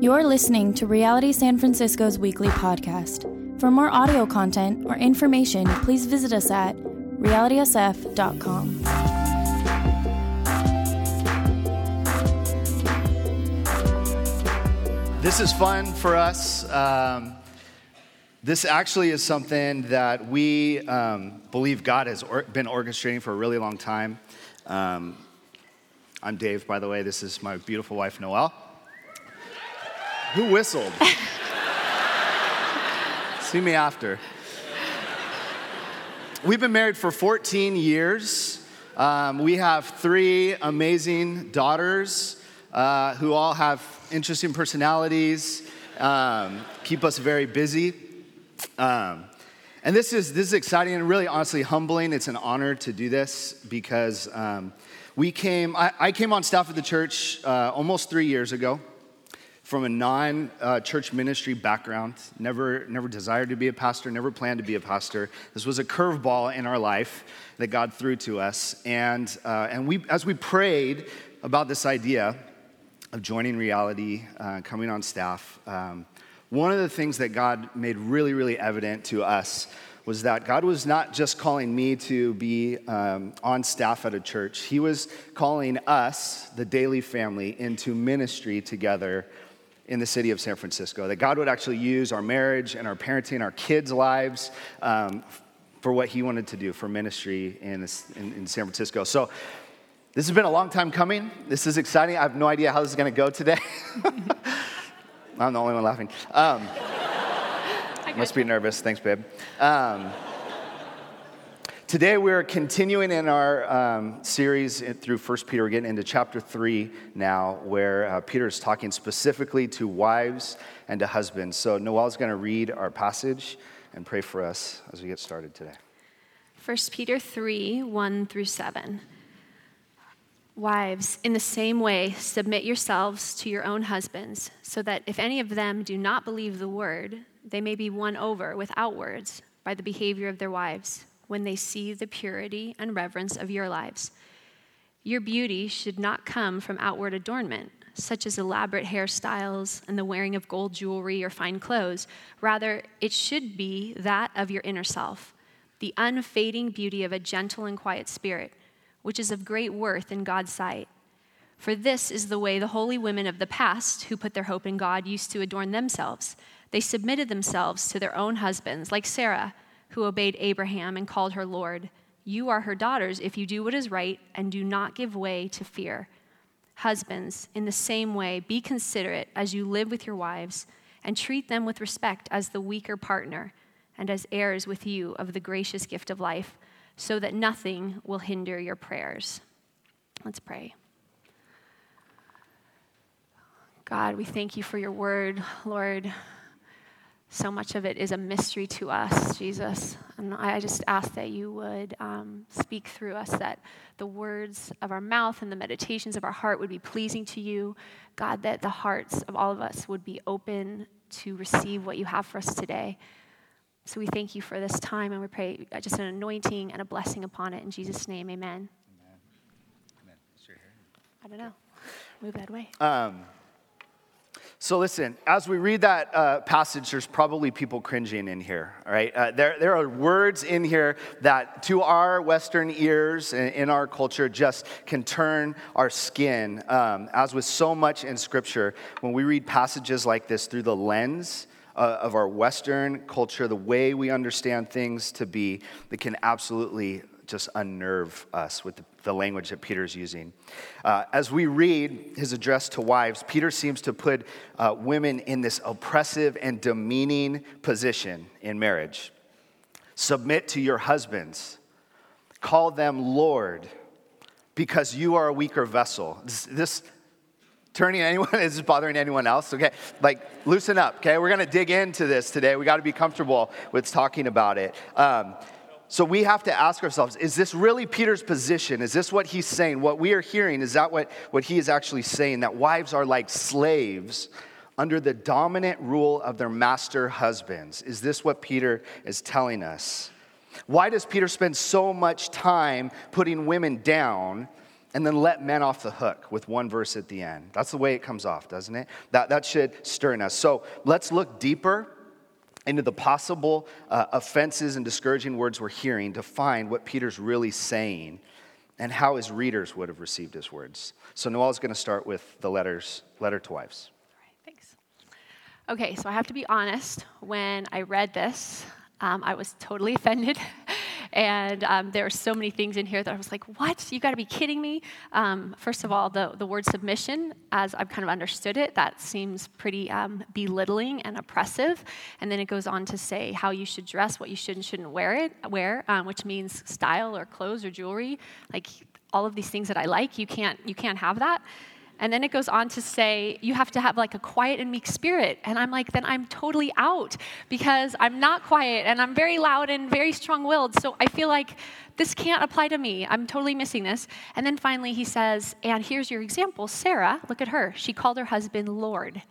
You're listening to Reality San Francisco's weekly podcast. For more audio content or information, please visit us at realitysf.com. This is fun for us. Um, this actually is something that we um, believe God has or- been orchestrating for a really long time. Um, I'm Dave, by the way. This is my beautiful wife, Noelle. Who whistled? See me after. We've been married for 14 years. Um, we have three amazing daughters uh, who all have interesting personalities, um, keep us very busy. Um, and this is, this is exciting and really honestly humbling. It's an honor to do this because um, we came, I, I, came on staff at the church uh, almost three years ago from a non uh, church ministry background, never, never desired to be a pastor, never planned to be a pastor. This was a curveball in our life that God threw to us. And, uh, and we, as we prayed about this idea of joining reality, uh, coming on staff, um, one of the things that God made really, really evident to us was that God was not just calling me to be um, on staff at a church, He was calling us, the daily family, into ministry together in the city of San Francisco. That God would actually use our marriage and our parenting, our kids' lives um, for what He wanted to do for ministry in, in, in San Francisco. So, this has been a long time coming. This is exciting. I have no idea how this is going to go today. I'm the only one laughing. Um, must be nervous. Thanks, babe. Um, Today, we're continuing in our um, series through 1 Peter. We're getting into chapter 3 now, where uh, Peter is talking specifically to wives and to husbands. So, Noelle is going to read our passage and pray for us as we get started today. 1 Peter 3 1 through 7. Wives, in the same way, submit yourselves to your own husbands, so that if any of them do not believe the word, they may be won over without words by the behavior of their wives when they see the purity and reverence of your lives. Your beauty should not come from outward adornment, such as elaborate hairstyles and the wearing of gold jewelry or fine clothes. Rather, it should be that of your inner self, the unfading beauty of a gentle and quiet spirit, which is of great worth in God's sight. For this is the way the holy women of the past, who put their hope in God, used to adorn themselves. They submitted themselves to their own husbands, like Sarah who obeyed Abraham and called her Lord. You are her daughters if you do what is right and do not give way to fear. Husbands, in the same way, be considerate as you live with your wives and treat them with respect as the weaker partner and as heirs with you of the gracious gift of life, so that nothing will hinder your prayers. Let's pray. God, we thank you for your word, Lord. So much of it is a mystery to us, Jesus. And I just ask that you would um, speak through us, that the words of our mouth and the meditations of our heart would be pleasing to you. God, that the hearts of all of us would be open to receive what you have for us today. So we thank you for this time and we pray just an anointing and a blessing upon it. In Jesus' name, amen. Amen. amen. I don't know. Move that way. Um, so, listen, as we read that uh, passage, there's probably people cringing in here, right? Uh, there, there are words in here that, to our Western ears and in our culture, just can turn our skin. Um, as with so much in Scripture, when we read passages like this through the lens uh, of our Western culture, the way we understand things to be, that can absolutely just unnerve us with the, the language that Peter's using. Uh, as we read his address to wives, Peter seems to put uh, women in this oppressive and demeaning position in marriage. Submit to your husbands, call them Lord, because you are a weaker vessel. This, this turning anyone is bothering anyone else okay like loosen up okay we're to dig into this today we got to be comfortable with talking about it um, so we have to ask ourselves is this really Peter's position? Is this what he's saying? What we are hearing, is that what, what he is actually saying? That wives are like slaves under the dominant rule of their master husbands? Is this what Peter is telling us? Why does Peter spend so much time putting women down and then let men off the hook with one verse at the end. That's the way it comes off, doesn't it? That, that should stir in us. So let's look deeper into the possible uh, offenses and discouraging words we're hearing to find what Peter's really saying and how his readers would have received his words. So Noelle's going to start with the letters, letter to wives. All right, Thanks. Okay, so I have to be honest. When I read this, um, I was totally offended. And um, there are so many things in here that I was like, what? You got to be kidding me. Um, first of all, the, the word submission, as I've kind of understood it, that seems pretty um, belittling and oppressive. And then it goes on to say how you should dress, what you should and shouldn't wear it, wear, um, which means style or clothes or jewelry. Like all of these things that I like, you can't, you can't have that. And then it goes on to say, you have to have like a quiet and meek spirit. And I'm like, then I'm totally out because I'm not quiet and I'm very loud and very strong willed. So I feel like this can't apply to me. I'm totally missing this. And then finally he says, and here's your example Sarah, look at her. She called her husband Lord.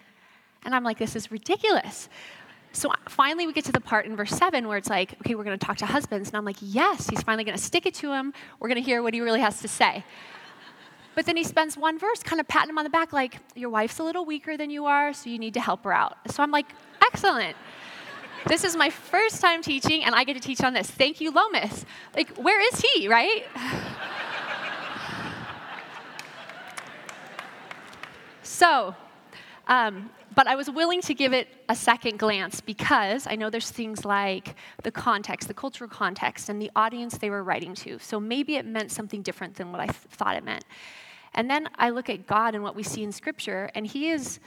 And I'm like, this is ridiculous. So finally, we get to the part in verse 7 where it's like, okay, we're going to talk to husbands. And I'm like, yes, he's finally going to stick it to him. We're going to hear what he really has to say. But then he spends one verse kind of patting him on the back, like, Your wife's a little weaker than you are, so you need to help her out. So I'm like, Excellent. This is my first time teaching, and I get to teach on this. Thank you, Lomas. Like, where is he, right? so, um, but I was willing to give it a second glance because I know there's things like the context, the cultural context, and the audience they were writing to. So maybe it meant something different than what I th- thought it meant. And then I look at God and what we see in Scripture, and He is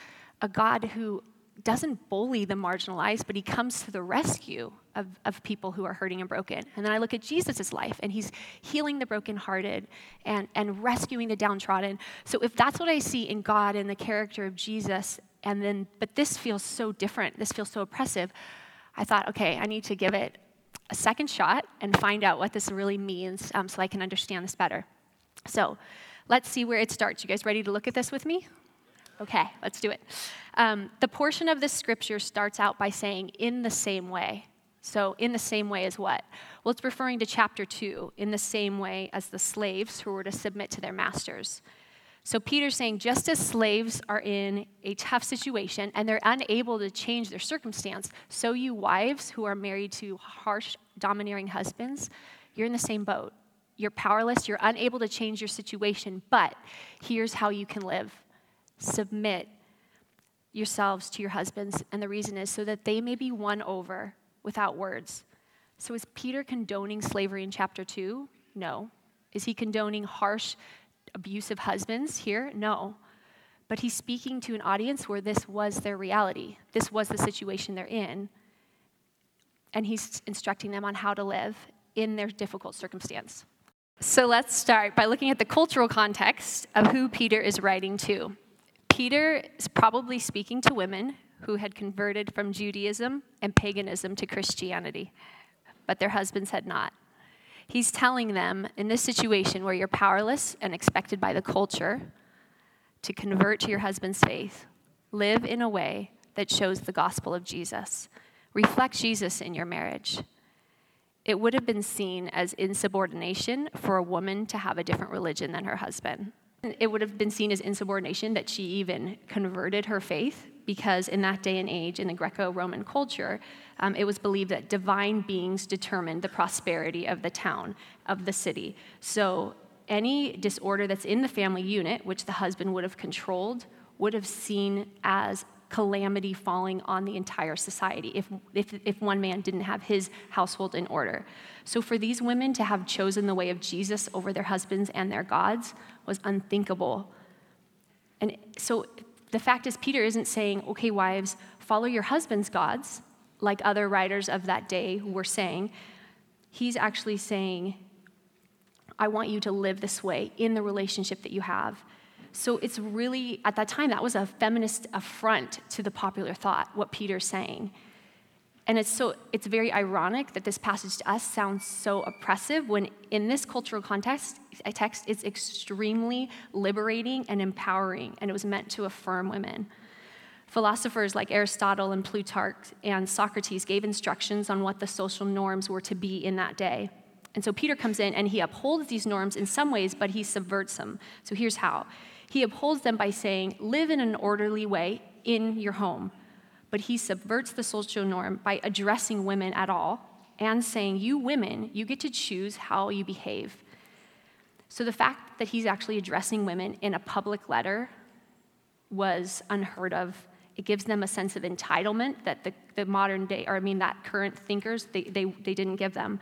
a God who doesn't bully the marginalized, but He comes to the rescue of, of people who are hurting and broken. And then I look at Jesus' life, and He's healing the brokenhearted and, and rescuing the downtrodden. So if that's what I see in God and the character of Jesus, and then, but this feels so different, this feels so oppressive, I thought, okay, I need to give it a second shot and find out what this really means um, so I can understand this better. So, Let's see where it starts. You guys ready to look at this with me? Okay, let's do it. Um, the portion of this scripture starts out by saying, in the same way. So, in the same way as what? Well, it's referring to chapter 2, in the same way as the slaves who were to submit to their masters. So, Peter's saying, just as slaves are in a tough situation and they're unable to change their circumstance, so you wives who are married to harsh, domineering husbands, you're in the same boat. You're powerless, you're unable to change your situation, but here's how you can live submit yourselves to your husbands. And the reason is so that they may be won over without words. So is Peter condoning slavery in chapter 2? No. Is he condoning harsh, abusive husbands here? No. But he's speaking to an audience where this was their reality, this was the situation they're in. And he's instructing them on how to live in their difficult circumstance. So let's start by looking at the cultural context of who Peter is writing to. Peter is probably speaking to women who had converted from Judaism and paganism to Christianity, but their husbands had not. He's telling them in this situation where you're powerless and expected by the culture to convert to your husband's faith, live in a way that shows the gospel of Jesus. Reflect Jesus in your marriage it would have been seen as insubordination for a woman to have a different religion than her husband. It would have been seen as insubordination that she even converted her faith because in that day and age, in the Greco Roman culture, um, it was believed that divine beings determined the prosperity of the town, of the city. So any disorder that's in the family unit, which the husband would have controlled, would have seen as calamity falling on the entire society if, if, if one man didn't have his household in order. So, for these women to have chosen the way of Jesus over their husbands and their gods was unthinkable. And so, the fact is, Peter isn't saying, okay, wives, follow your husband's gods, like other writers of that day were saying. He's actually saying, I want you to live this way in the relationship that you have. So it's really, at that time, that was a feminist affront to the popular thought, what Peter's saying. And it's so it's very ironic that this passage to us sounds so oppressive when in this cultural context text it's extremely liberating and empowering and it was meant to affirm women. Philosophers like Aristotle and Plutarch and Socrates gave instructions on what the social norms were to be in that day. And so Peter comes in and he upholds these norms in some ways, but he subverts them. So here's how he upholds them by saying, live in an orderly way in your home. But he subverts the social norm by addressing women at all and saying, you women, you get to choose how you behave. So the fact that he's actually addressing women in a public letter was unheard of. It gives them a sense of entitlement that the, the modern day, or I mean, that current thinkers, they, they, they didn't give them.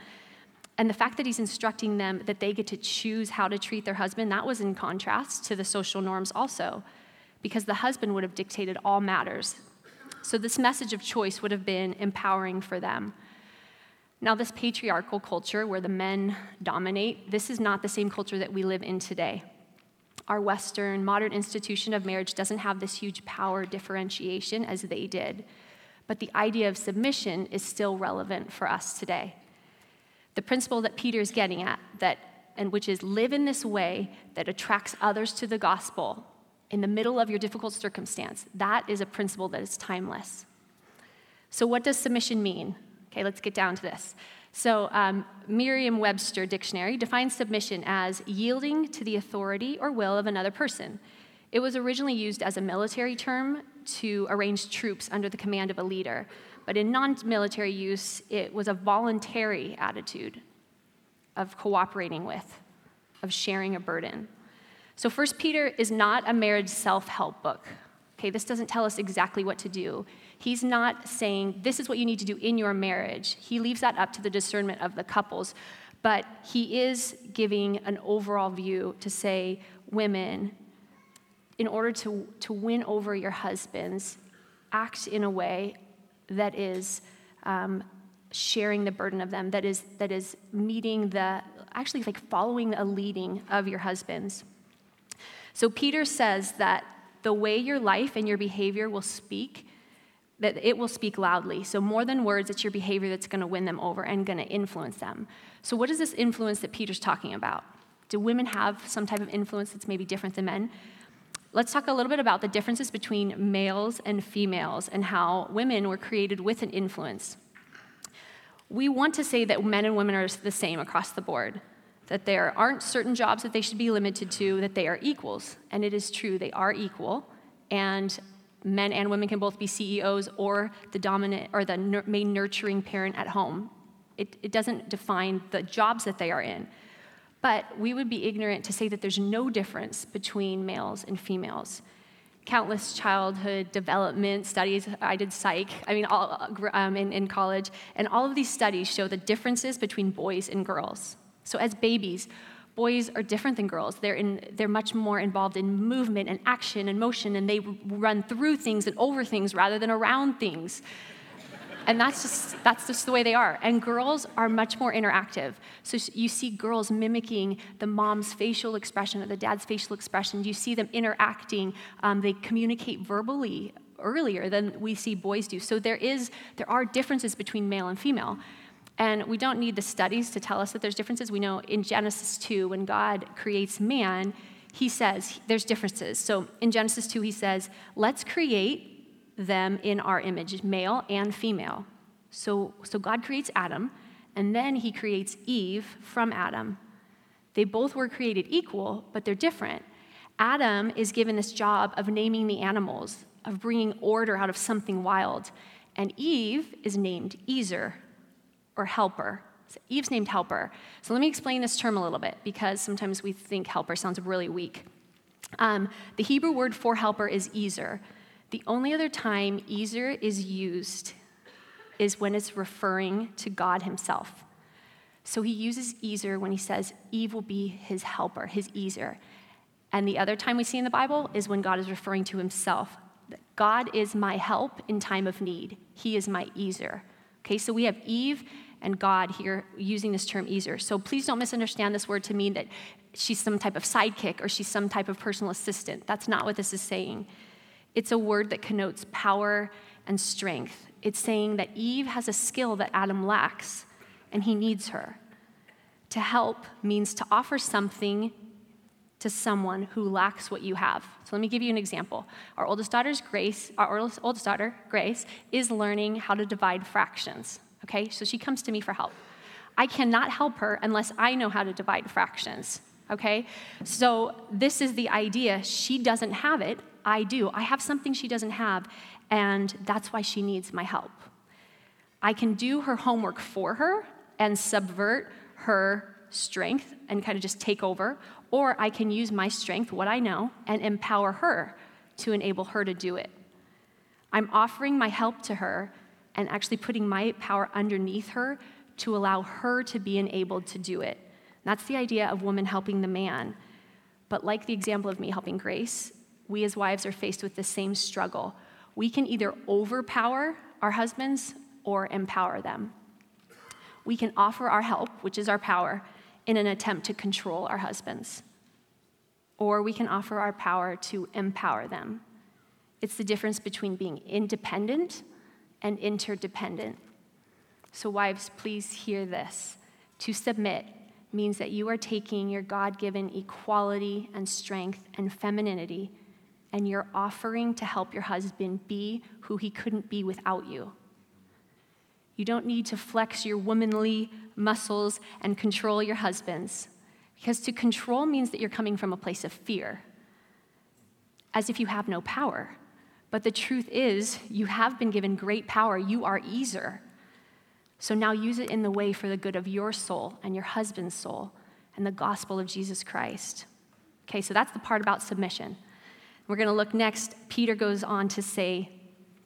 And the fact that he's instructing them that they get to choose how to treat their husband, that was in contrast to the social norms also, because the husband would have dictated all matters. So this message of choice would have been empowering for them. Now, this patriarchal culture where the men dominate, this is not the same culture that we live in today. Our Western modern institution of marriage doesn't have this huge power differentiation as they did. But the idea of submission is still relevant for us today. The principle that Peter is getting at, that, and which is live in this way that attracts others to the gospel in the middle of your difficult circumstance, that is a principle that is timeless. So, what does submission mean? Okay, let's get down to this. So, um, Merriam Webster Dictionary defines submission as yielding to the authority or will of another person. It was originally used as a military term to arrange troops under the command of a leader, but in non military use, it was a voluntary attitude of cooperating with, of sharing a burden. So, First Peter is not a marriage self help book. Okay, this doesn't tell us exactly what to do. He's not saying this is what you need to do in your marriage. He leaves that up to the discernment of the couples. But he is giving an overall view to say, women, in order to, to win over your husbands, act in a way that is um, sharing the burden of them, that is, that is meeting the, actually like following a leading of your husbands. So Peter says that the way your life and your behavior will speak, that it will speak loudly. So more than words, it's your behavior that's going to win them over and going to influence them. So what is this influence that Peter's talking about? Do women have some type of influence that's maybe different than men? Let's talk a little bit about the differences between males and females and how women were created with an influence. We want to say that men and women are the same across the board, that there aren't certain jobs that they should be limited to, that they are equals. And it is true, they are equal. And men and women can both be CEOs or the dominant or the main nurturing parent at home. It, it doesn't define the jobs that they are in. But we would be ignorant to say that there's no difference between males and females. Countless childhood development studies, I did psych, I mean, all, um, in, in college, and all of these studies show the differences between boys and girls. So, as babies, boys are different than girls. They're, in, they're much more involved in movement and action and motion, and they run through things and over things rather than around things and that's just that's just the way they are. And girls are much more interactive. So you see girls mimicking the mom's facial expression or the dad's facial expression. You see them interacting. Um, they communicate verbally earlier than we see boys do. So there is there are differences between male and female. And we don't need the studies to tell us that there's differences. We know in genesis 2 when god creates man he says there's differences. So in genesis 2 he says let's create them in our image, male and female. So, so God creates Adam, and then he creates Eve from Adam. They both were created equal, but they're different. Adam is given this job of naming the animals, of bringing order out of something wild. And Eve is named Ezer, or helper. So Eve's named helper. So let me explain this term a little bit because sometimes we think helper sounds really weak. Um, the Hebrew word for helper is Ezer. The only other time Ezer is used is when it's referring to God Himself. So he uses Ezer when he says Eve will be his helper, his Ezer. And the other time we see in the Bible is when God is referring to himself. God is my help in time of need. He is my Ezer. Okay, so we have Eve and God here using this term Ezer. So please don't misunderstand this word to mean that she's some type of sidekick or she's some type of personal assistant. That's not what this is saying. It's a word that connotes power and strength. It's saying that Eve has a skill that Adam lacks, and he needs her. To help means to offer something to someone who lacks what you have. So let me give you an example. Our oldest daughter's Grace, our oldest daughter, Grace, is learning how to divide fractions. Okay? So she comes to me for help. I cannot help her unless I know how to divide fractions. Okay? So, this is the idea. She doesn't have it. I do. I have something she doesn't have, and that's why she needs my help. I can do her homework for her and subvert her strength and kind of just take over, or I can use my strength, what I know, and empower her to enable her to do it. I'm offering my help to her and actually putting my power underneath her to allow her to be enabled to do it. That's the idea of woman helping the man. But like the example of me helping Grace, we as wives are faced with the same struggle. We can either overpower our husbands or empower them. We can offer our help, which is our power, in an attempt to control our husbands. Or we can offer our power to empower them. It's the difference between being independent and interdependent. So, wives, please hear this. To submit means that you are taking your God given equality and strength and femininity and you're offering to help your husband be who he couldn't be without you. You don't need to flex your womanly muscles and control your husbands, because to control means that you're coming from a place of fear, as if you have no power. But the truth is, you have been given great power. You are Ezer. So now use it in the way for the good of your soul and your husband's soul and the gospel of Jesus Christ. Okay, so that's the part about submission. We're going to look next. Peter goes on to say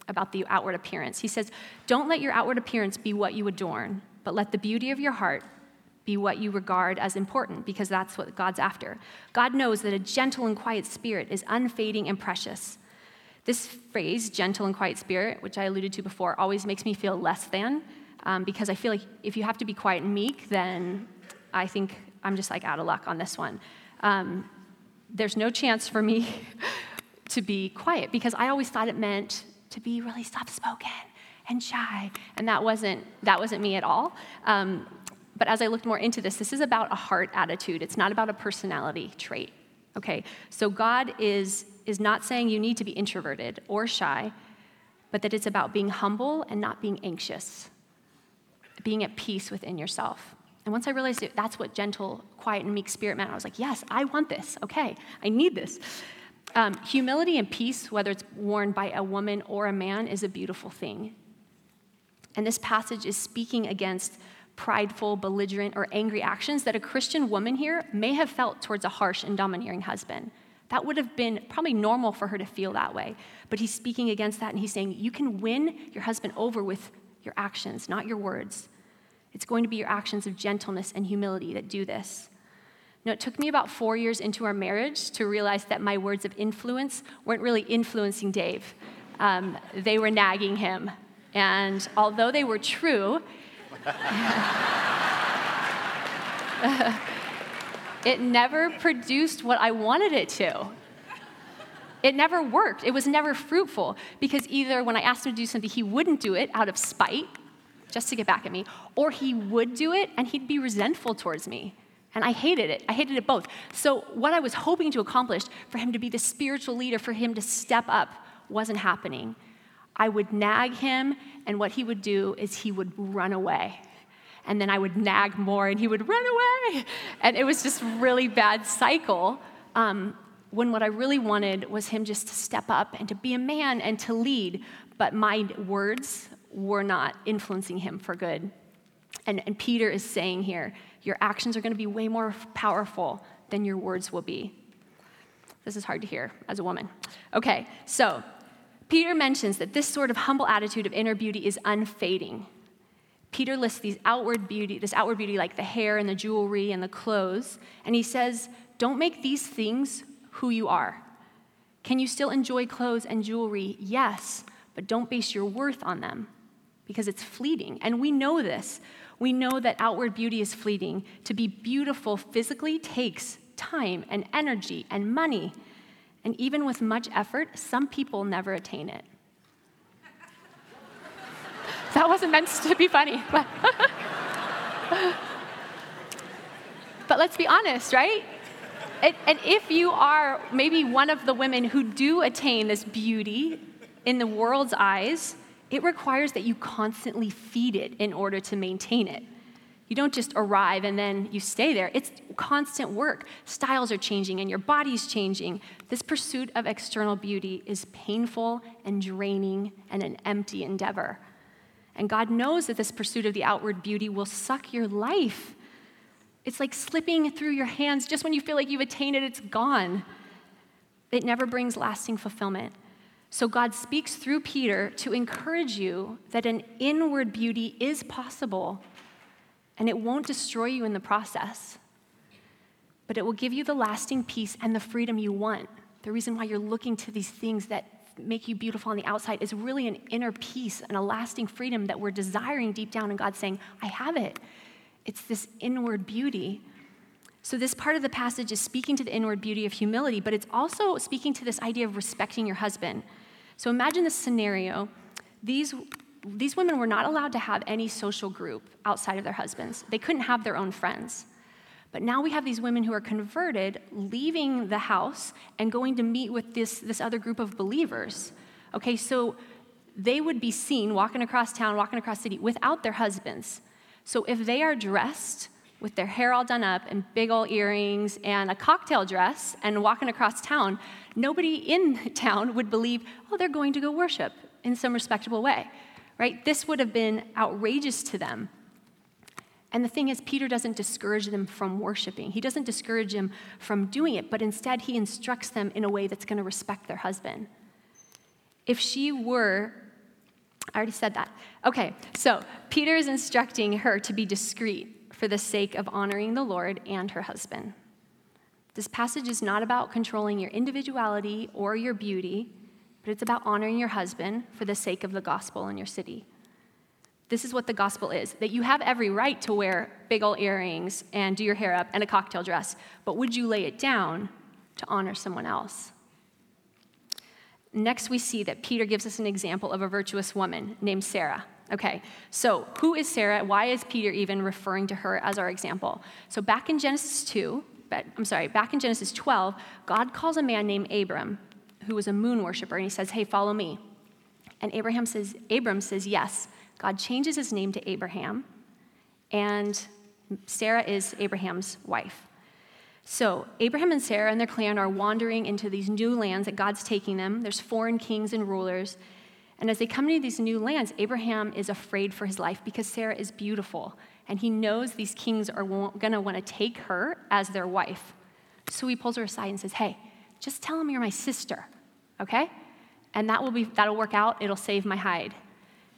about the outward appearance. He says, Don't let your outward appearance be what you adorn, but let the beauty of your heart be what you regard as important, because that's what God's after. God knows that a gentle and quiet spirit is unfading and precious. This phrase, gentle and quiet spirit, which I alluded to before, always makes me feel less than, um, because I feel like if you have to be quiet and meek, then I think I'm just like out of luck on this one. Um, there's no chance for me to be quiet because I always thought it meant to be really soft spoken and shy. And that wasn't, that wasn't me at all. Um, but as I looked more into this, this is about a heart attitude, it's not about a personality trait. Okay? So God is, is not saying you need to be introverted or shy, but that it's about being humble and not being anxious, being at peace within yourself. And once I realized it, that's what gentle, quiet, and meek spirit meant, I was like, yes, I want this. Okay, I need this. Um, humility and peace, whether it's worn by a woman or a man, is a beautiful thing. And this passage is speaking against prideful, belligerent, or angry actions that a Christian woman here may have felt towards a harsh and domineering husband. That would have been probably normal for her to feel that way. But he's speaking against that and he's saying, You can win your husband over with your actions, not your words. It's going to be your actions of gentleness and humility that do this know, it took me about four years into our marriage to realize that my words of influence weren't really influencing Dave. Um, they were nagging him. And although they were true, it never produced what I wanted it to. It never worked. It was never fruitful because either when I asked him to do something, he wouldn't do it out of spite, just to get back at me, or he would do it and he'd be resentful towards me. And I hated it. I hated it both. So, what I was hoping to accomplish for him to be the spiritual leader, for him to step up, wasn't happening. I would nag him, and what he would do is he would run away. And then I would nag more, and he would run away. And it was just really bad cycle. Um, when what I really wanted was him just to step up and to be a man and to lead, but my words were not influencing him for good. And, and Peter is saying here, your actions are going to be way more powerful than your words will be. This is hard to hear as a woman. Okay, so Peter mentions that this sort of humble attitude of inner beauty is unfading. Peter lists these outward beauty, this outward beauty like the hair and the jewelry and the clothes, and he says, "Don't make these things who you are." Can you still enjoy clothes and jewelry? Yes, but don't base your worth on them because it's fleeting. And we know this. We know that outward beauty is fleeting. To be beautiful physically takes time and energy and money. And even with much effort, some people never attain it. that wasn't meant to be funny, but. but let's be honest, right? And, and, if you are maybe one of the women who do attain this beauty in the world's eyes, it requires that you constantly feed it in order to maintain it. You don't just arrive and then you stay there. It's constant work. Styles are changing and your body's changing. This pursuit of external beauty is painful and draining and an empty endeavor. And God knows that this pursuit of the outward beauty will suck your life. It's like slipping through your hands just when you feel like you've attained it, it's gone. It never brings lasting fulfillment. So God speaks through Peter to encourage you that an inward beauty is possible and it won't destroy you in the process, but it will give you the lasting peace and the freedom you want. The reason why you're looking to these things that make you beautiful on the outside is really an inner peace and a lasting freedom that we're desiring deep down, and God's saying, I have it. It's this inward beauty. So, this part of the passage is speaking to the inward beauty of humility, but it's also speaking to this idea of respecting your husband. So, imagine this scenario. These these women were not allowed to have any social group outside of their husbands. They couldn't have their own friends. But now we have these women who are converted, leaving the house and going to meet with this, this other group of believers. Okay, so they would be seen walking across town, walking across city without their husbands. So if they are dressed with their hair all done up and big old earrings and a cocktail dress and walking across town, nobody in town would believe, oh, they're going to go worship in some respectable way right? This would have been outrageous to them. And the thing is, Peter doesn't discourage them from worshiping. He doesn't discourage them from doing it, but instead he instructs them in a way that's going to respect their husband. If she were, I already said that. Okay, so Peter is instructing her to be discreet for the sake of honoring the Lord and her husband. This passage is not about controlling your individuality or your beauty but it's about honoring your husband for the sake of the gospel in your city. This is what the gospel is that you have every right to wear big old earrings and do your hair up and a cocktail dress, but would you lay it down to honor someone else? Next, we see that Peter gives us an example of a virtuous woman named Sarah. Okay, so who is Sarah? Why is Peter even referring to her as our example? So, back in Genesis 2, I'm sorry, back in Genesis 12, God calls a man named Abram who was a moon worshiper, and he says, Hey, follow me. And Abraham says, Abram says, Yes. God changes his name to Abraham, and Sarah is Abraham's wife. So, Abraham and Sarah and their clan are wandering into these new lands that God's taking them. There's foreign kings and rulers. And as they come into these new lands, Abraham is afraid for his life because Sarah is beautiful. And he knows these kings are going to want to take her as their wife. So he pulls her aside and says, Hey, just tell them you're my sister okay? And that will be that'll work out. It'll save my hide.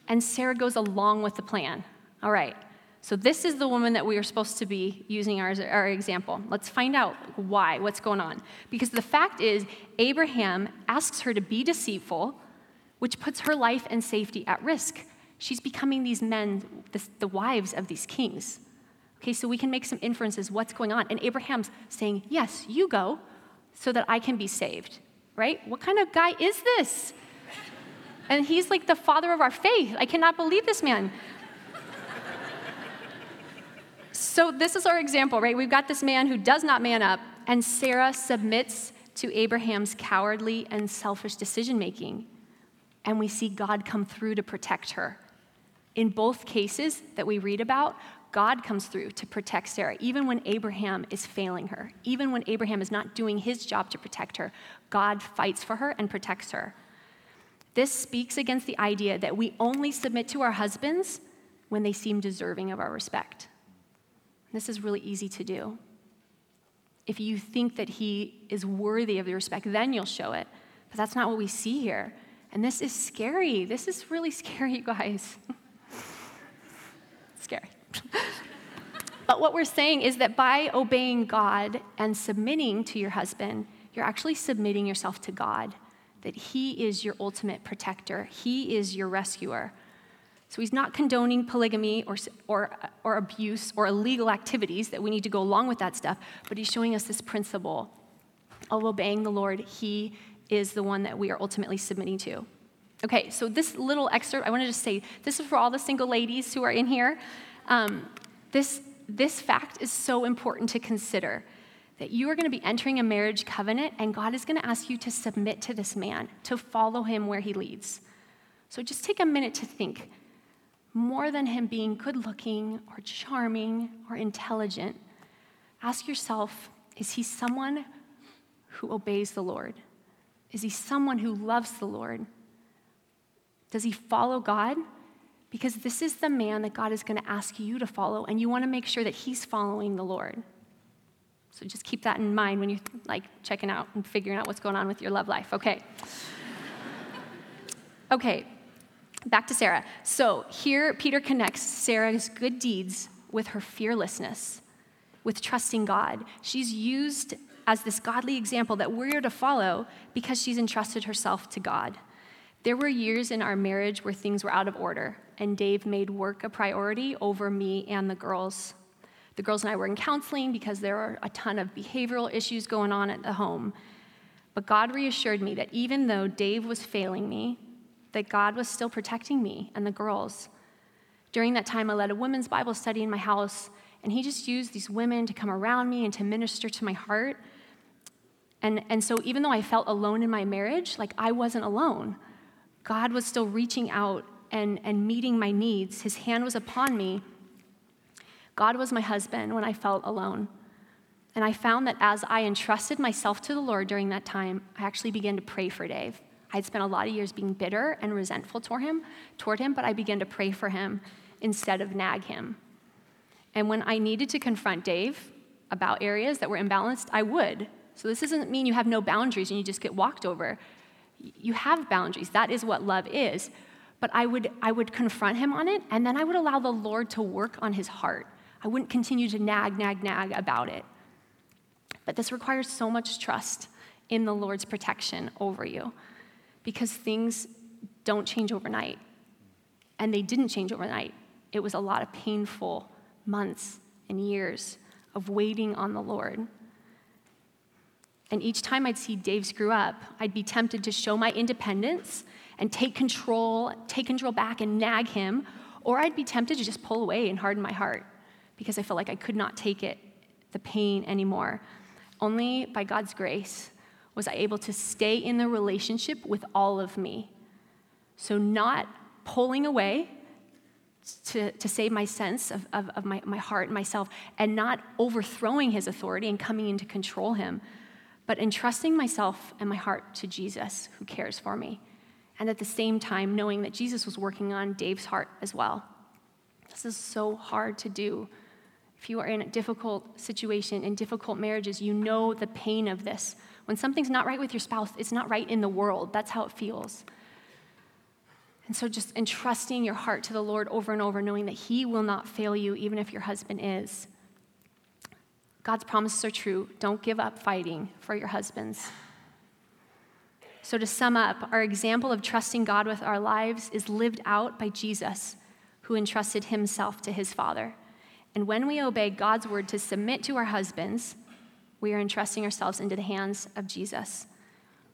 And Sarah goes along with the plan. All right. So this is the woman that we are supposed to be using as our example. Let's find out why, what's going on. Because the fact is, Abraham asks her to be deceitful, which puts her life and safety at risk. She's becoming these men, the, the wives of these kings. Okay, so we can make some inferences what's going on. And Abraham's saying, Yes, you go so that I can be saved right? What kind of guy is this? And he's like the father of our faith. I cannot believe this man. So, this is our example, right? We've got this man who does not man up, and Sarah submits to Abraham's cowardly and selfish decision making. And we see God come through to protect her. In both cases that we read about, God comes through to protect Sarah, even when Abraham is failing her, even when Abraham is not doing his job to protect her. God fights for her and protects her. This speaks against the idea that we only submit to our husbands when they seem deserving of our respect. This is really easy to do. If you think that he is worthy of the respect, then you'll show it. But that's not what we see here. And this is scary. This is really scary, you guys. scary. but what we're saying is that by obeying God and submitting to your husband, you're actually submitting yourself to God, that He is your ultimate protector, He is your rescuer. So he's not condoning polygamy or, or, or abuse or illegal activities that we need to go along with that stuff, but he's showing us this principle of obeying the Lord. He is the one that we are ultimately submitting to. Okay, so this little excerpt, I want to just say this is for all the single ladies who are in here. Um, this, this fact is so important to consider that you are going to be entering a marriage covenant, and God is going to ask you to submit to this man, to follow him where he leads. So just take a minute to think more than him being good looking or charming or intelligent, ask yourself is he someone who obeys the Lord? Is he someone who loves the Lord? Does he follow God? Because this is the man that God is going to ask you to follow, and you want to make sure that he's following the Lord. So just keep that in mind when you're like checking out and figuring out what's going on with your love life. Okay. okay, back to Sarah. So here Peter connects Sarah's good deeds with her fearlessness, with trusting God. She's used as this godly example that we're to follow because she's entrusted herself to God. There were years in our marriage where things were out of order, and Dave made work a priority over me and the girls. The girls and I were in counseling because there were a ton of behavioral issues going on at the home. But God reassured me that even though Dave was failing me, that God was still protecting me and the girls. During that time, I led a women's Bible study in my house, and he just used these women to come around me and to minister to my heart. And, and so, even though I felt alone in my marriage, like I wasn't alone, God was still reaching out and, and meeting my needs. His hand was upon me. God was my husband when I felt alone. And I found that as I entrusted myself to the Lord during that time, I actually began to pray for Dave. I'd spent a lot of years being bitter and resentful toward him, toward him, but I began to pray for him instead of nag him. And when I needed to confront Dave about areas that were imbalanced, I would. So this doesn't mean you have no boundaries and you just get walked over. You have boundaries. That is what love is. But I would, I would confront him on it, and then I would allow the Lord to work on his heart. I wouldn't continue to nag, nag, nag about it. But this requires so much trust in the Lord's protection over you because things don't change overnight. And they didn't change overnight. It was a lot of painful months and years of waiting on the Lord. And each time I'd see Dave screw up, I'd be tempted to show my independence and take control, take control back and nag him, or I'd be tempted to just pull away and harden my heart because I felt like I could not take it, the pain anymore. Only by God's grace was I able to stay in the relationship with all of me. So, not pulling away to, to save my sense of, of, of my, my heart and myself, and not overthrowing his authority and coming in to control him, but entrusting myself and my heart to Jesus, who cares for me. And at the same time, knowing that Jesus was working on Dave's heart as well. This is so hard to do. If you are in a difficult situation, in difficult marriages, you know the pain of this. When something's not right with your spouse, it's not right in the world. That's how it feels. And so just entrusting your heart to the Lord over and over, knowing that He will not fail you, even if your husband is. God's promises are true. Don't give up fighting for your husbands. So, to sum up, our example of trusting God with our lives is lived out by Jesus, who entrusted himself to his Father. And when we obey God's word to submit to our husbands, we are entrusting ourselves into the hands of Jesus,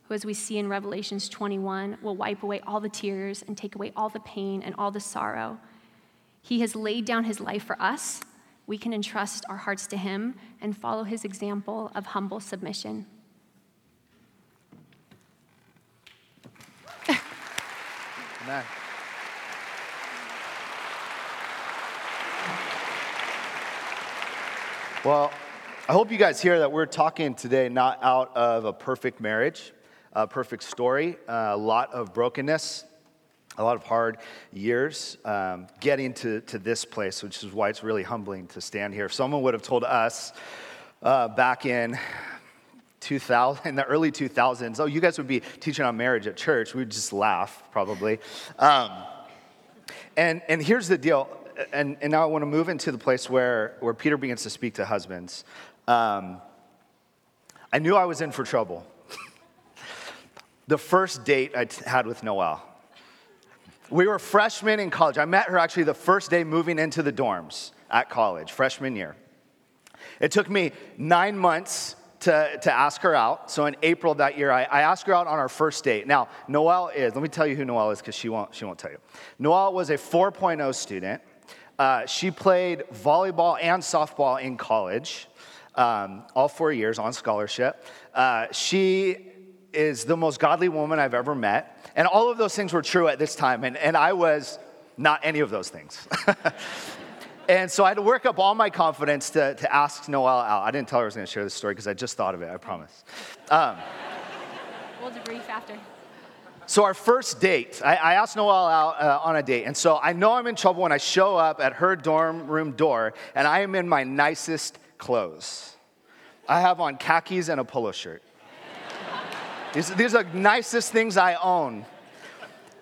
who, as we see in Revelations 21, will wipe away all the tears and take away all the pain and all the sorrow. He has laid down his life for us. We can entrust our hearts to him and follow his example of humble submission. Amen. Well, I hope you guys hear that we're talking today not out of a perfect marriage, a perfect story, a lot of brokenness, a lot of hard years um, getting to, to this place, which is why it's really humbling to stand here. If someone would have told us uh, back in 2000, in the early 2000s, oh, you guys would be teaching on marriage at church, we'd just laugh probably. Um, and, and here's the deal and, and now I want to move into the place where, where Peter begins to speak to husbands. Um, I knew I was in for trouble. The first date I t- had with Noelle. We were freshmen in college. I met her actually the first day moving into the dorms at college, freshman year. It took me nine months to, to ask her out. So in April that year, I, I asked her out on our first date. Now, Noelle is, let me tell you who Noelle is because she won't, she won't tell you. Noelle was a 4.0 student. Uh, she played volleyball and softball in college, um, all four years on scholarship. Uh, she is the most godly woman I've ever met. And all of those things were true at this time. And, and I was Not any of those things. and so I had to work up all my confidence to, to ask Noelle out. I didn't tell her I was going to share this story because I just thought of it, I promise. Um, we'll debrief after. So, our first date, I, I asked Noelle out uh, on a date. And so I know I'm in trouble when I show up at her dorm room door and I am in my nicest clothes. I have on khakis and a polo shirt. These, are the nicest things I own.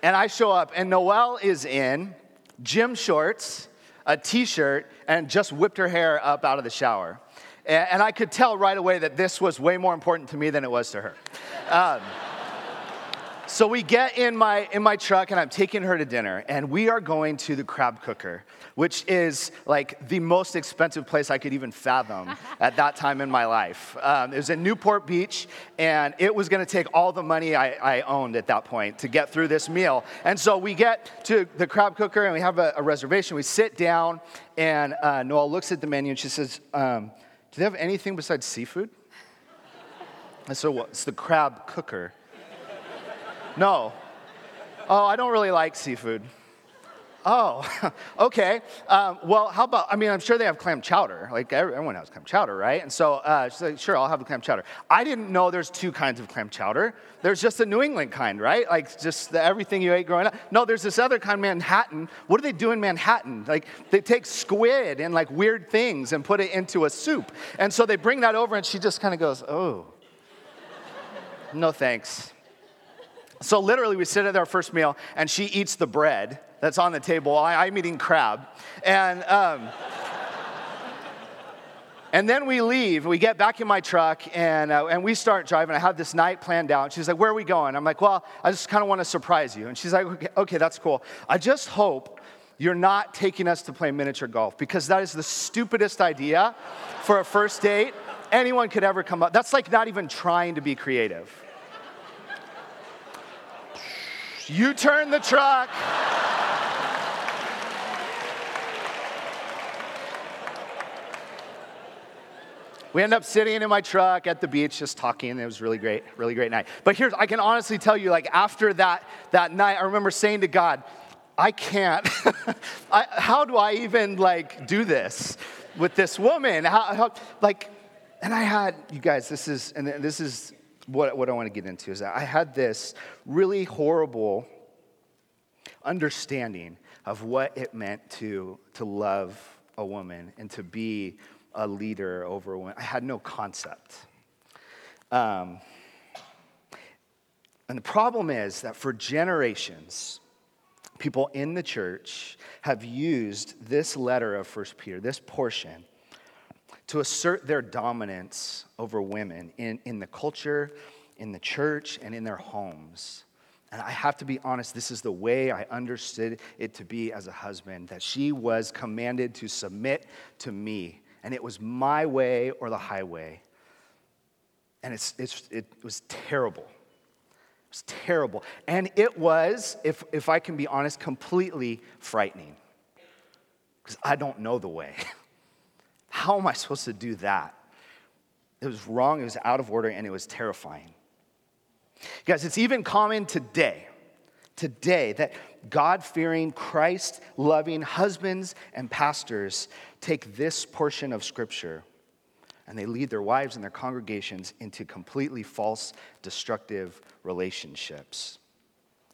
And I show up, and Noelle is in gym shorts, a t shirt, and just whipped her hair up out of the shower. And, and, I could tell right away that this was way more important to me than it was to her. Um, so we get in my in my truck and I'm taking her to dinner and we are going to the crab cooker, which is like the most expensive place I could even fathom at that time in my life. Um, it was in Newport Beach and it was going to take all the money I, I, owned at that point to get through this meal. And so we get to the crab cooker and we have a, a reservation. We sit down and uh, Noelle looks at the menu and she says, um, "Do they have anything besides seafood?" I said, "Well, it's the crab cooker." No. Oh, I don't really like seafood. Oh, okay. Um, well, how about, I mean, I'm sure they have clam chowder. Like, everyone has clam chowder, right? And so uh, she's like, sure, I'll have the clam chowder. I didn't know there's two kinds of clam chowder. There's just the New England kind, right? Like, just the, everything you ate growing up. No, there's this other kind, Manhattan. What do they do in Manhattan? Like, they take squid and like weird things and put it into a soup. And so they bring that over, and she just kind of goes, oh, no thanks. So literally, we sit at our first meal, and she eats the bread that's on the table. I, am eating crab, and. Um, and then we leave, we get back in my truck, and, uh, and we start driving. I have this night planned out. She's like, Where are we going? I'm like, Well, I just kind of want to surprise you. And she's like, okay, okay, that's cool. I just hope you're not taking us to play miniature golf because that is the stupidest idea for a first date anyone could ever come up. That's like not even trying to be creative. You turn the truck. We end up sitting in my truck at the beach just talking. It was really great, really great night. But here's, I can honestly tell you, like after that, that night, I remember saying to God, I can't. I, how do I even like do this with this woman? How, how, like, and I had, you guys, this is, and this is what, what I want to get into is that I had this really horrible understanding of what it meant to, to love a woman and to be a leader over a woman. I had no concept. Um, and the problem is that for generations, people in the church have used this letter of First Peter, this portion, to assert their dominance over women in, in the culture, in the church, and in their homes. And I have to be honest, this is the way I understood it to be as a husband that she was commanded to submit to me. And it was my way or the highway. And it's, it's, it was terrible. It was terrible. And it was, if, if I can be honest, completely frightening. Because I don't know the way. How am I supposed to do that? It was wrong, it was out of order, and it was terrifying. Guys, it's even common today, today, that God fearing, Christ loving husbands and pastors take this portion of Scripture and they lead their wives and their congregations into completely false, destructive relationships.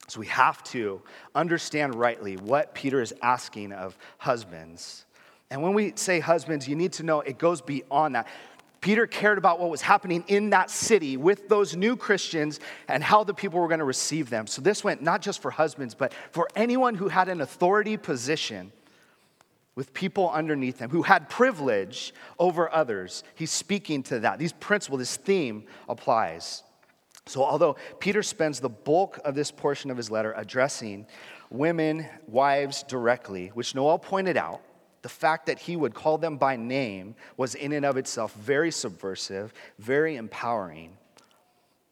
So we have to understand rightly what Peter is asking of husbands. And when we say husbands, you need to know it goes beyond that. Peter cared about what was happening in that city with those new Christians and how the people were going to receive them. So this went not just for husbands, but for anyone who had an authority position with people underneath them who had privilege over others. He's speaking to that. These principles, this theme applies. So, although Peter spends the bulk of this portion of his letter addressing women, wives directly, which Noelle pointed out, the fact that he would call them by name was in and of itself very subversive, very empowering.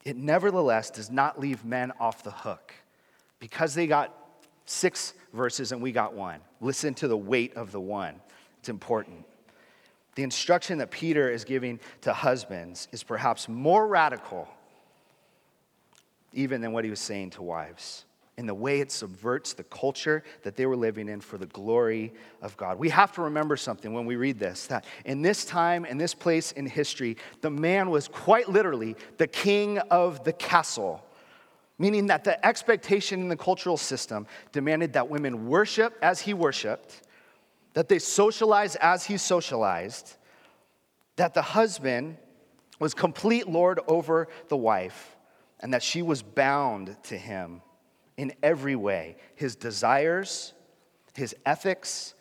It nevertheless does not leave men off the hook because they got six verses and we got one. Listen to the weight of the one, it's important. The instruction that Peter is giving to husbands is perhaps more radical even than what he was saying to wives. In the way it subverts the culture that they were living in for the glory of God. We have to remember something when we read this that in this time, in this place in history, the man was quite literally the king of the castle. Meaning that the expectation in the cultural system demanded that women worship as he worshiped, that they socialize as he socialized, that the husband was complete lord over the wife, and that she was bound to him in every way his desires, his ethics,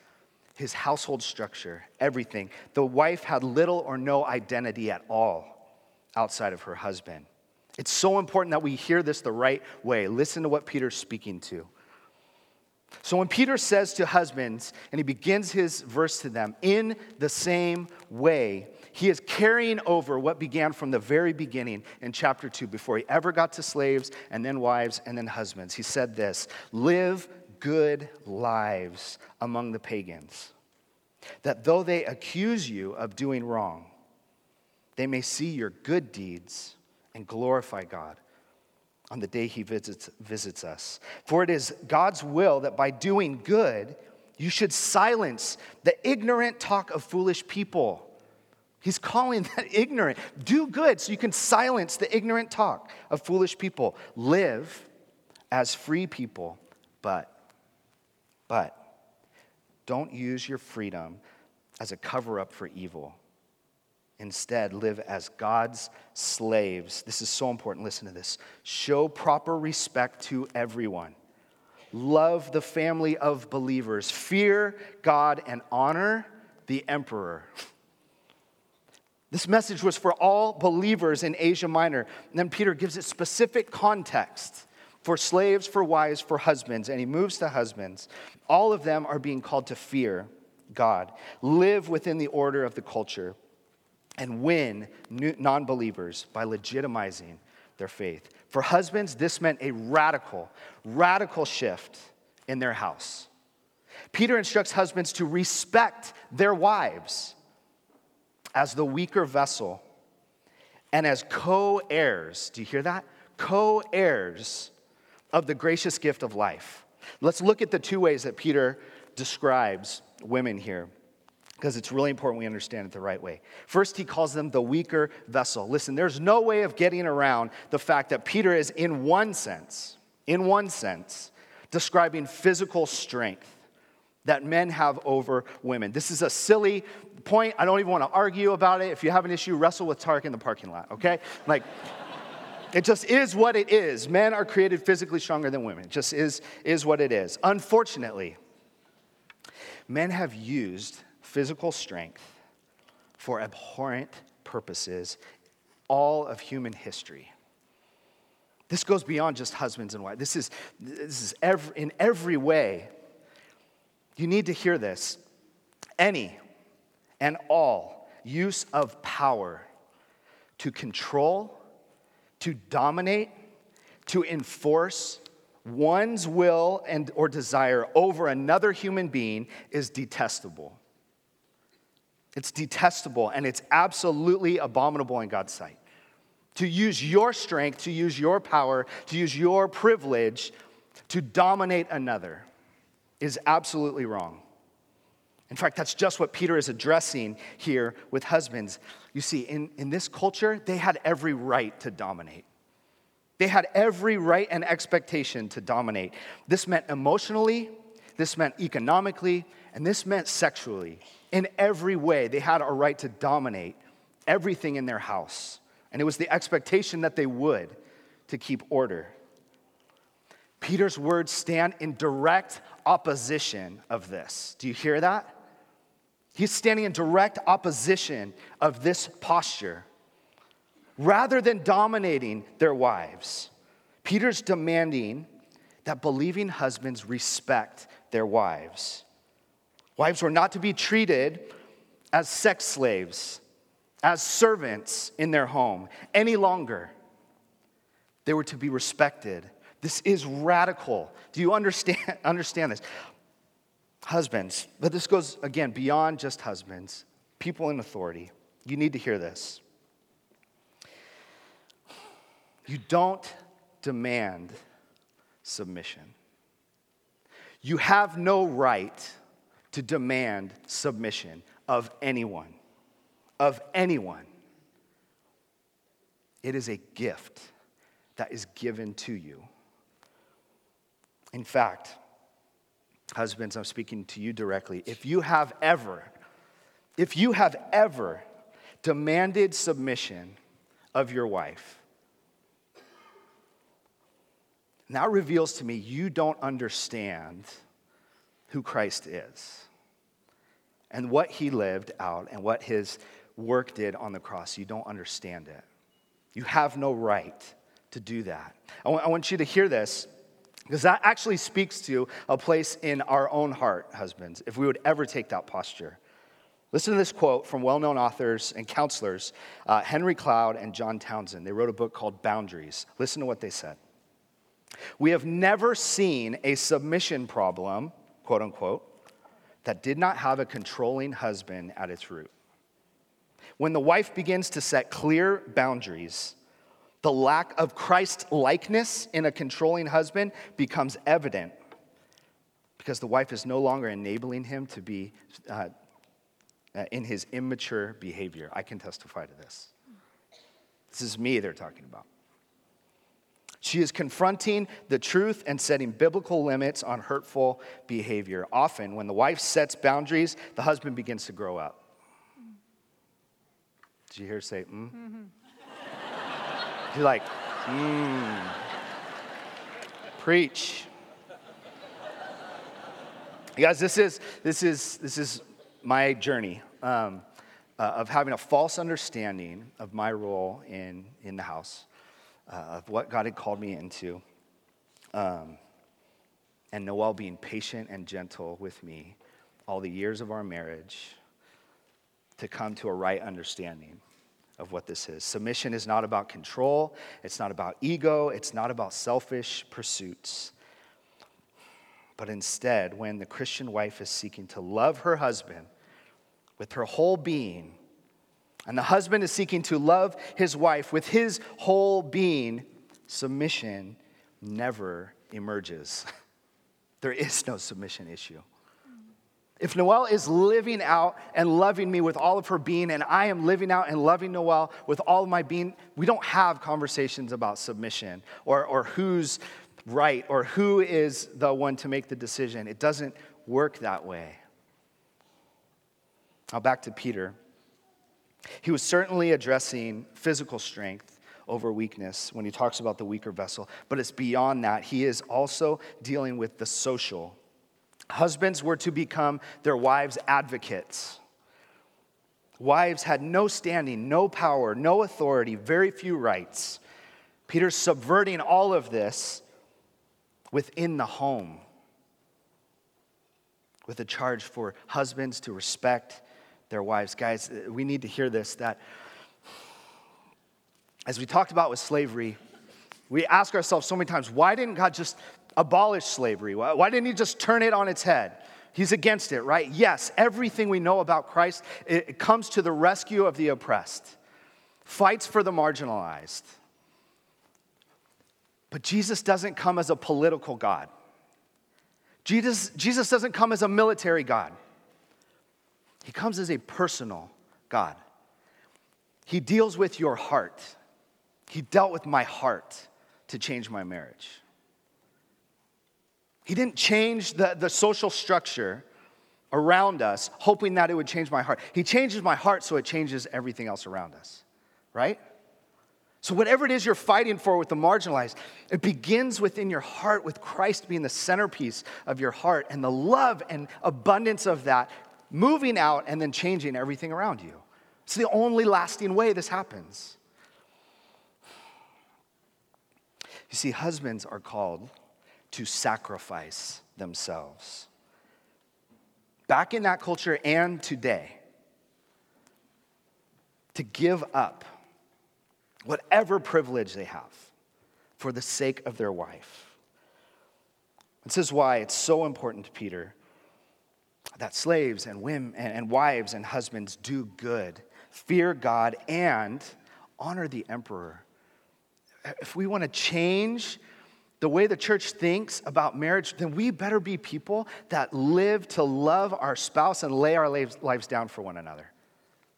his household structure, everything. The wife had little or no identity at all outside of her husband. It's so important that we hear this the right way. Listen to what Peter's speaking to. So when Peter says to husbands, and he begins his verse to them, in the same way, he is carrying over what began from the very beginning in chapter 2 before he ever got to slaves and then wives and then husbands. He said this Live good lives among the pagans, that though they accuse you of doing wrong, they may see your good deeds and glorify God on the day he visits, visits us. For it is God's will that by doing good, you should silence the ignorant talk of foolish people. He's calling that ignorant. Do good so you can silence the ignorant talk of foolish people. Live as free people, but, but, don't use your freedom as a cover up for evil. Instead, live as God's slaves. This is so important. Listen to this. Show proper respect to everyone. Love the family of believers. Fear God and honor the emperor. This message was for all believers in Asia Minor. And then Peter gives it specific context for slaves, for wives, for husbands. And he moves to husbands. All of them are being called to fear God, live within the order of the culture, and win non believers by legitimizing their faith. For husbands, this meant a radical, radical shift in their house. Peter instructs husbands to respect their wives as the weaker vessel and as co heirs. Do you hear that? Co heirs of the gracious gift of life. Let's look at the two ways that Peter describes women here because it's really important we understand it the right way. First, he calls them the weaker vessel. Listen, there's no way of getting around the fact that Peter is, in one sense, in one sense, describing physical strength that men have over women. This is a silly point. I don't even want to argue about it. If you have an issue, wrestle with Tark in the parking lot, okay? Like, it just is what it is. Men are created physically stronger than women. It just is, is what it is. Unfortunately, men have used physical strength for abhorrent purposes all of human history. This goes beyond just husbands and wives. This is, this is every, in every way you need to hear this. Any and all use of power to control, to dominate, to enforce one's will and or desire over another human being is detestable. It's detestable and it's absolutely abominable in God's sight. To use your strength, to use your power, to use your privilege to dominate another is absolutely wrong. In fact, that's just what Peter is addressing here with husbands. You see, in, in this culture, they had every right to dominate. They had every right and expectation to dominate. This meant emotionally, this meant economically, and this meant sexually. In every way, they had a right to dominate everything in their house. And it was the expectation that they would to keep order. Peter's words stand in direct opposition of this. Do you hear that? He's standing in direct opposition of this posture. Rather than dominating their wives, Peter's demanding that believing husbands respect their wives. Wives were not to be treated as sex slaves, as servants in their home any longer. They were to be respected this is radical. Do you understand, understand this? Husbands, but this goes again beyond just husbands, people in authority. You need to hear this. You don't demand submission. You have no right to demand submission of anyone, of anyone. It is a gift that is given to you. In fact, husbands, I'm speaking to you directly. If you have ever, if you have ever demanded submission of your wife, that reveals to me you don't understand who Christ is and what he lived out and what his work did on the cross. You don't understand it. You have no right to do that. I want, I want you to hear this because that actually speaks to a place in our own heart, husbands, if we would ever take that posture. Listen to this quote from well known authors and counselors, uh, Henry Cloud and John Townsend. They wrote a book called Boundaries. Listen to what they said. We have never seen a submission problem, quote unquote, that did not have a controlling husband at its root. When the wife begins to set clear boundaries, the lack of Christ likeness in a controlling husband becomes evident because the wife is no longer enabling him to be uh, uh in his immature behavior. I can testify to this. This is me they're talking about. She is confronting the truth and setting biblical limits on hurtful behavior. Often, when the wife sets boundaries, the husband begins to grow up. Did you hear say, mm? Mm-hmm. She's like, mm. Preach. You guys, this is, this is, this is my journey um, uh, of having a false understanding of my role in, in the house uh, of what God had called me into. Um, and Noelle being patient and gentle with me all the years of our marriage to come to a right understanding of what this is. Submission is not about control, it's not about ego, it's not about selfish pursuits. But instead, when the Christian wife is seeking to love her husband with her whole being, and the husband is seeking to love his wife with his whole being, submission never emerges. there is no submission issue. If Noelle is living out and loving me with all of her being, and I am living out and loving Noelle with all of my being, we don't have conversations about submission or, or who's right or who is the one to make the decision. It doesn't work that way. Now, back to Peter. He was certainly addressing physical strength over weakness when he talks about the weaker vessel, but it's beyond that. He is also dealing with the social. Husbands were to become their wives' advocates. Wives had no standing, no power, no authority, very few rights. Peter's subverting all of this within the home with a charge for husbands to respect their wives. Guys, we need to hear this that as we talked about with slavery, we ask ourselves so many times why didn't God just abolish slavery? Why didn't He just turn it on its head? He's against it, right? Yes, everything we know about Christ, it comes to the rescue of the oppressed, fights for the marginalized. But Jesus doesn't come as a political God. Jesus, Jesus doesn't come as a military God. He comes as a personal God. He deals with your heart. He dealt with my heart to change my marriage. He didn't change the, the social structure around us, hoping that it would change my heart. He changes my heart so it changes everything else around us, right? So, whatever it is you're fighting for with the marginalized, it begins within your heart with Christ being the centerpiece of your heart. And the love and abundance of that moving out and then changing everything around you. It's the only lasting way this happens. You see, husbands are called to sacrifice themselves. Back in that culture and today, to give up whatever privilege they have for the sake of their wife. This is why it's so important to Peter that slaves and women and wives and husbands do good, fear God, and honor the emperor. If we want to change the way the church thinks about marriage, then we better be people that live to love our spouse and lay our lives down for one another.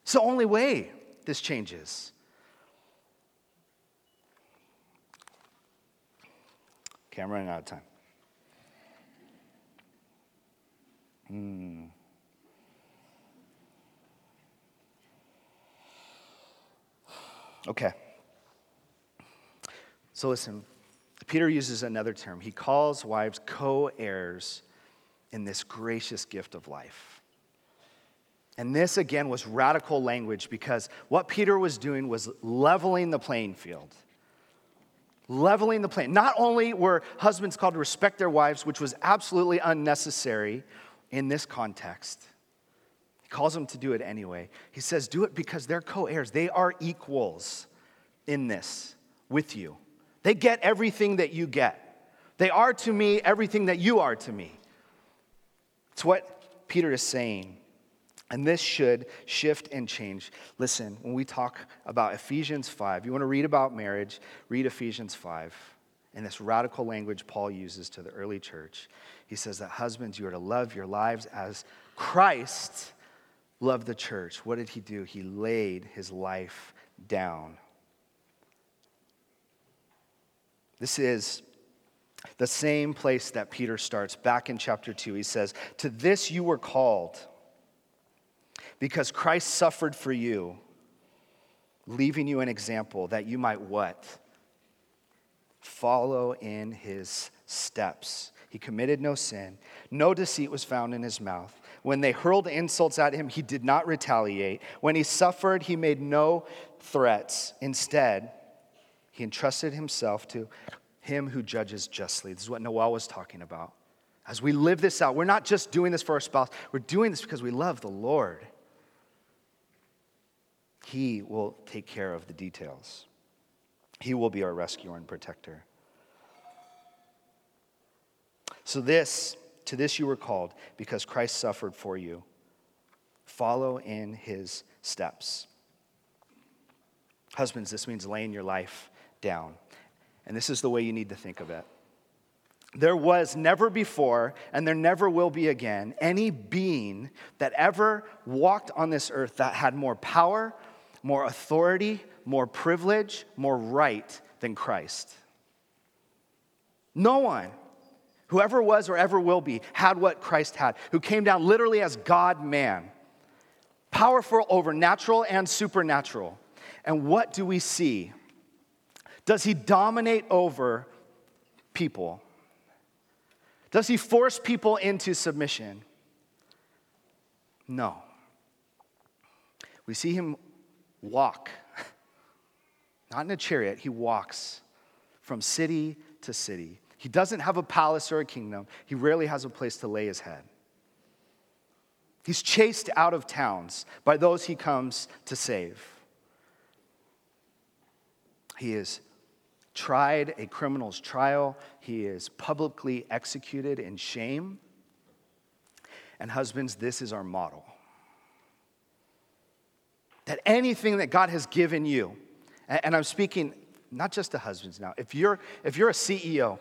It's the only way this changes. Okay, I'm running out of time. Hmm. Okay. So listen, Peter uses another term. He calls wives co heirs in this gracious gift of life. And this, again, was radical language because what Peter was doing was leveling the playing field. Leveling the playing. Not only were husbands called to respect their wives, which was absolutely unnecessary in this context, he calls them to do it anyway. He says, Do it because they're co heirs, they are equals in this with you. They get everything that you get. They are to me everything that you are to me. It's what Peter is saying. And this should shift and change. Listen, when we talk about Ephesians 5, you want to read about marriage, read Ephesians 5. And this radical language Paul uses to the early church. He says that husbands, you are to love your lives as Christ loved the church. What did he do? He laid his life down This is the same place that Peter starts back in chapter 2. He says, To this you were called, because Christ suffered for you, leaving you an example that you might what? Follow in his steps. He committed no sin, no deceit was found in his mouth. When they hurled insults at him, he did not retaliate. When he suffered, he made no threats. Instead, he entrusted himself to him who judges justly. This is what Noelle was talking about. As we live this out, we're not just doing this for our spouse, we're doing this because we love the Lord. He will take care of the details, He will be our rescuer and protector. So, this, to this you were called because Christ suffered for you. Follow in his steps. Husbands, this means laying your life down. And this is the way you need to think of it. There was never before, and there never will be again, any being that ever walked on this earth that had more power, more authority, more privilege, more right than Christ. No one, whoever was or ever will be, had what Christ had, who came down literally as God man, powerful over natural and supernatural. And what do we see? Does he dominate over people? Does he force people into submission? No. We see him walk, not in a chariot, he walks from city to city. He doesn't have a palace or a kingdom, he rarely has a place to lay his head. He's chased out of towns by those he comes to save. He is tried a criminal's trial, he is publicly executed in shame. And husbands, this is our model. That anything that God has given you, and I'm speaking not just to husbands now, if you're, if you're a CEO,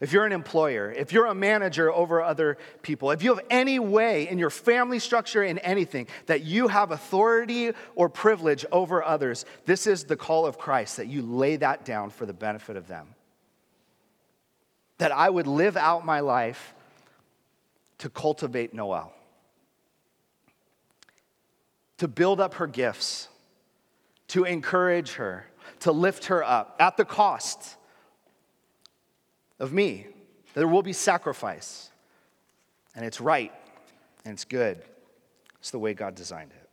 if you're an employer, if you're a manager over other people, if you have any way in your family structure, in anything, that you have authority or privilege over others, this is the call of Christ that you lay that down for the benefit of them. That I would live out my life to cultivate Noelle, to build up her gifts, to encourage her, to lift her up at the cost of me. There will be sacrifice. And it's right and it's good. It's the way God designed it.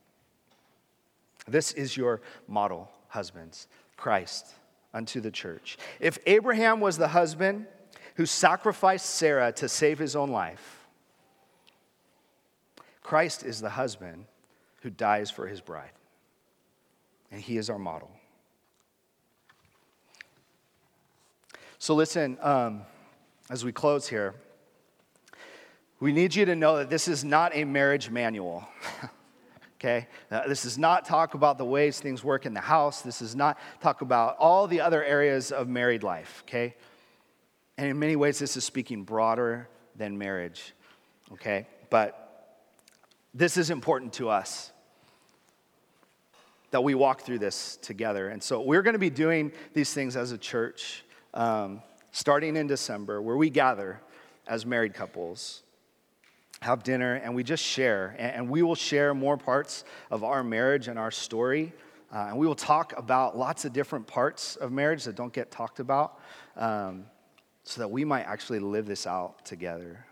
This is your model, husbands, Christ unto the church. If Abraham was the husband who sacrificed Sarah to save his own life, Christ is the husband who dies for his bride. And he is our model. So, listen, um, as we close here, we need you to know that this is not a marriage manual. okay? Uh, this is not talk about the ways things work in the house. This is not talk about all the other areas of married life, okay? And in many ways, this is speaking broader than marriage, okay? But this is important to us that we walk through this together. And so we're going to be doing these things as a church um, starting in December, where we gather as married couples have dinner, and we just share. And we will share more parts of our marriage and our story. Uh, and we will talk about lots of different parts of marriage that don't get talked about um, so that we might actually live this out together.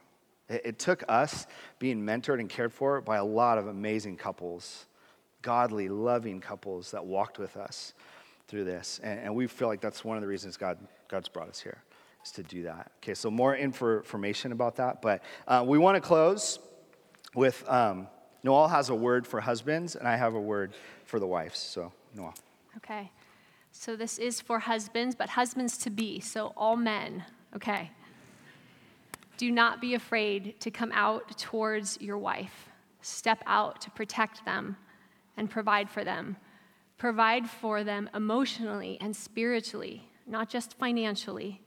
It, it took us being mentored and cared for by a lot of amazing couples, godly, loving couples that walked with us through this. And, and we feel like that's one of the reasons God, God's brought us here is to do that. Okay, so more information about that. But uh, we want to close with um, Noelle has a word for husbands, and I have a word for the wives. So, Noelle. Okay. So this is for husbands, but husbands to be. So all men, okay. Do not be afraid to come out towards your wife. Step out to protect them and provide for them. Provide for them emotionally and spiritually, not just financially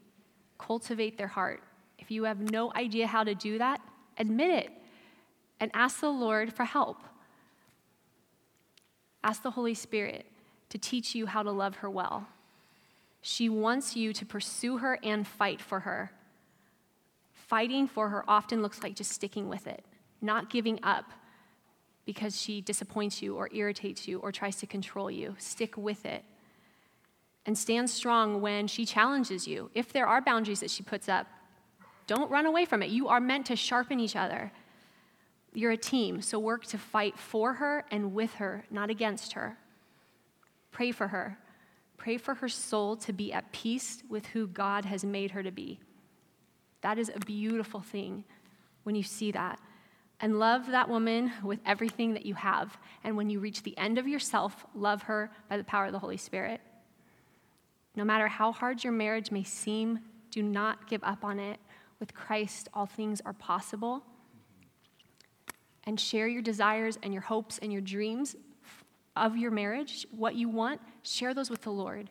cultivate their heart. If you have no idea how to do that, admit it and ask the Lord for help. Ask the Holy Spirit to teach you how to love her well. She wants you to pursue her and fight for her. Fighting for her often looks like just sticking with it, not giving up because she disappoints you or irritates you or tries to control you. Stick with it and stand strong when she challenges you. If there are boundaries that she puts up, don't run away from it. You are meant to sharpen each other. You're a team, so work to fight for her and with her, not against her. Pray for her. Pray for her soul to be at peace with who God has made her to be. That is a beautiful thing when you see that. And love that woman with everything that you have. And when you reach the end of yourself, love her by the power of the Holy Spirit. No matter how hard your marriage may seem, do not give up on it. With Christ, all things are possible. And share your desires and your hopes and your dreams of your marriage, what you want, share those with the Lord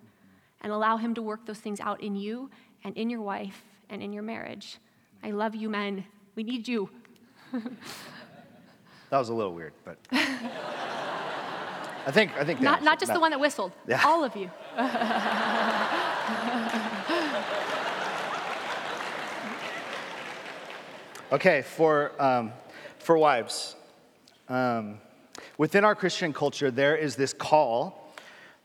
and allow Him to work those things out in you and in your wife and in your marriage. I love you, men. We need you. that was a little weird, but. I think I think not not just the one that whistled. Yeah. All of you. okay, for um, for wives, um, within our Christian culture, there is this call,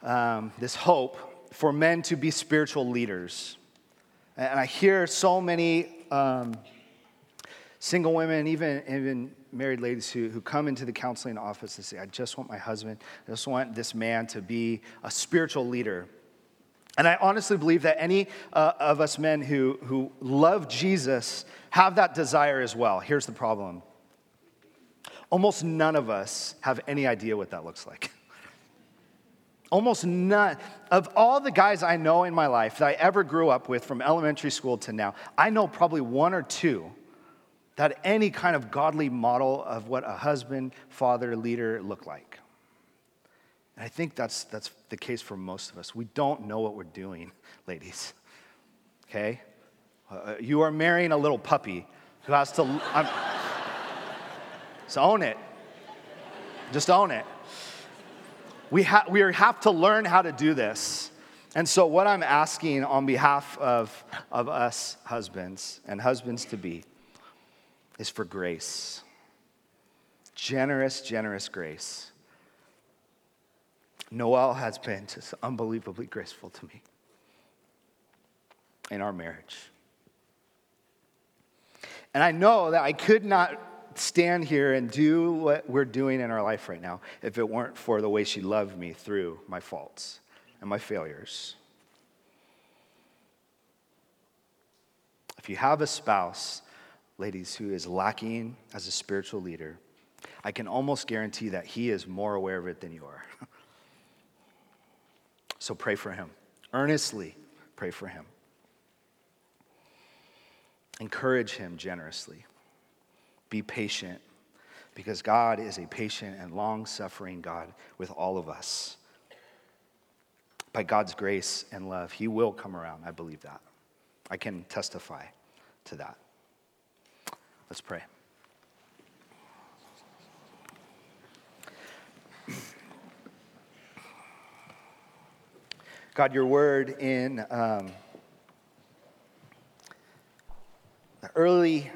um, this hope for men to be spiritual leaders, and I hear so many um, single women, even even married ladies who, who come into the counseling office and say, I just want my husband, I just want this man to be a spiritual leader. And I honestly believe that any uh, of us men who, who love Jesus have that desire as well. Here's the problem almost none of us have any idea what that looks like. Almost none of all the guys I know in my life that I ever grew up with from elementary school to now, I know probably one or two that any kind of godly model of what a husband, father, leader look like. And I think that's, that's the case for most of us. We don't know what we're doing, ladies. Okay? Uh, you are marrying a little puppy who has to. I'm, so own it. Just own it. We, ha- we have to learn how to do this. And so, what I'm asking on behalf of, of us husbands and husbands to be is for grace. Generous, generous grace. Noelle has been just unbelievably graceful to me in our marriage. And I know that I could not stand here and do what we're doing in our life right now if it weren't for the way she loved me through my faults and my failures. If you have a spouse ladies, who is lacking as a spiritual leader, I can almost guarantee that he is more aware of it than you are. so pray for him. Earnestly pray for him. Encourage him generously. Be patient because God is a patient and long suffering God with all of us. By God's grace and love, He will come around. I believe that. I can testify to that. Let's pray. God, your word in um, the early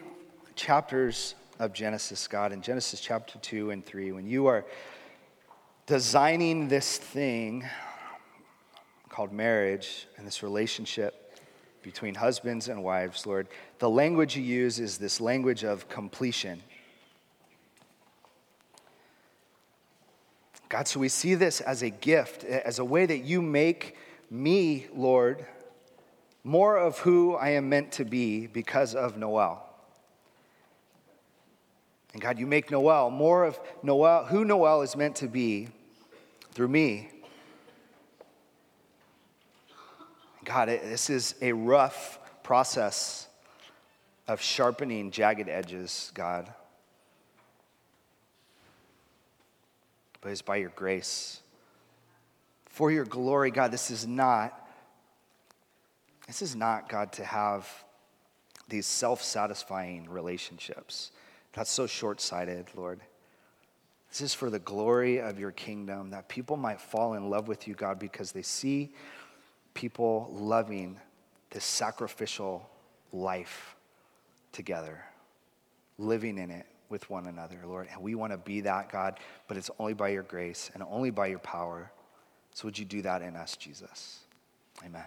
chapters of Genesis, God, in Genesis chapter 2 and 3, when you are designing this thing called marriage and this relationship between husbands and wives, Lord, the language you use is this language of completion. God, so we see this as a gift, as a way that you make me, Lord, more of who I am meant to be because of Noelle. And God, you make Noelle more of Noelle, who Noelle is meant to be through me. God, this is a rough process of sharpening jagged edges, God. But it's by your grace. For your glory, God, this is not, this is not, God, to have these self satisfying relationships. That's so short sighted, Lord. This is for the glory of your kingdom, that people might fall in love with you, God, because they see people loving this sacrificial life together, living in it with one another, Lord. And we want to be that, God, but it's only by your grace and only by your power. So would you do that in us, Jesus? Amen.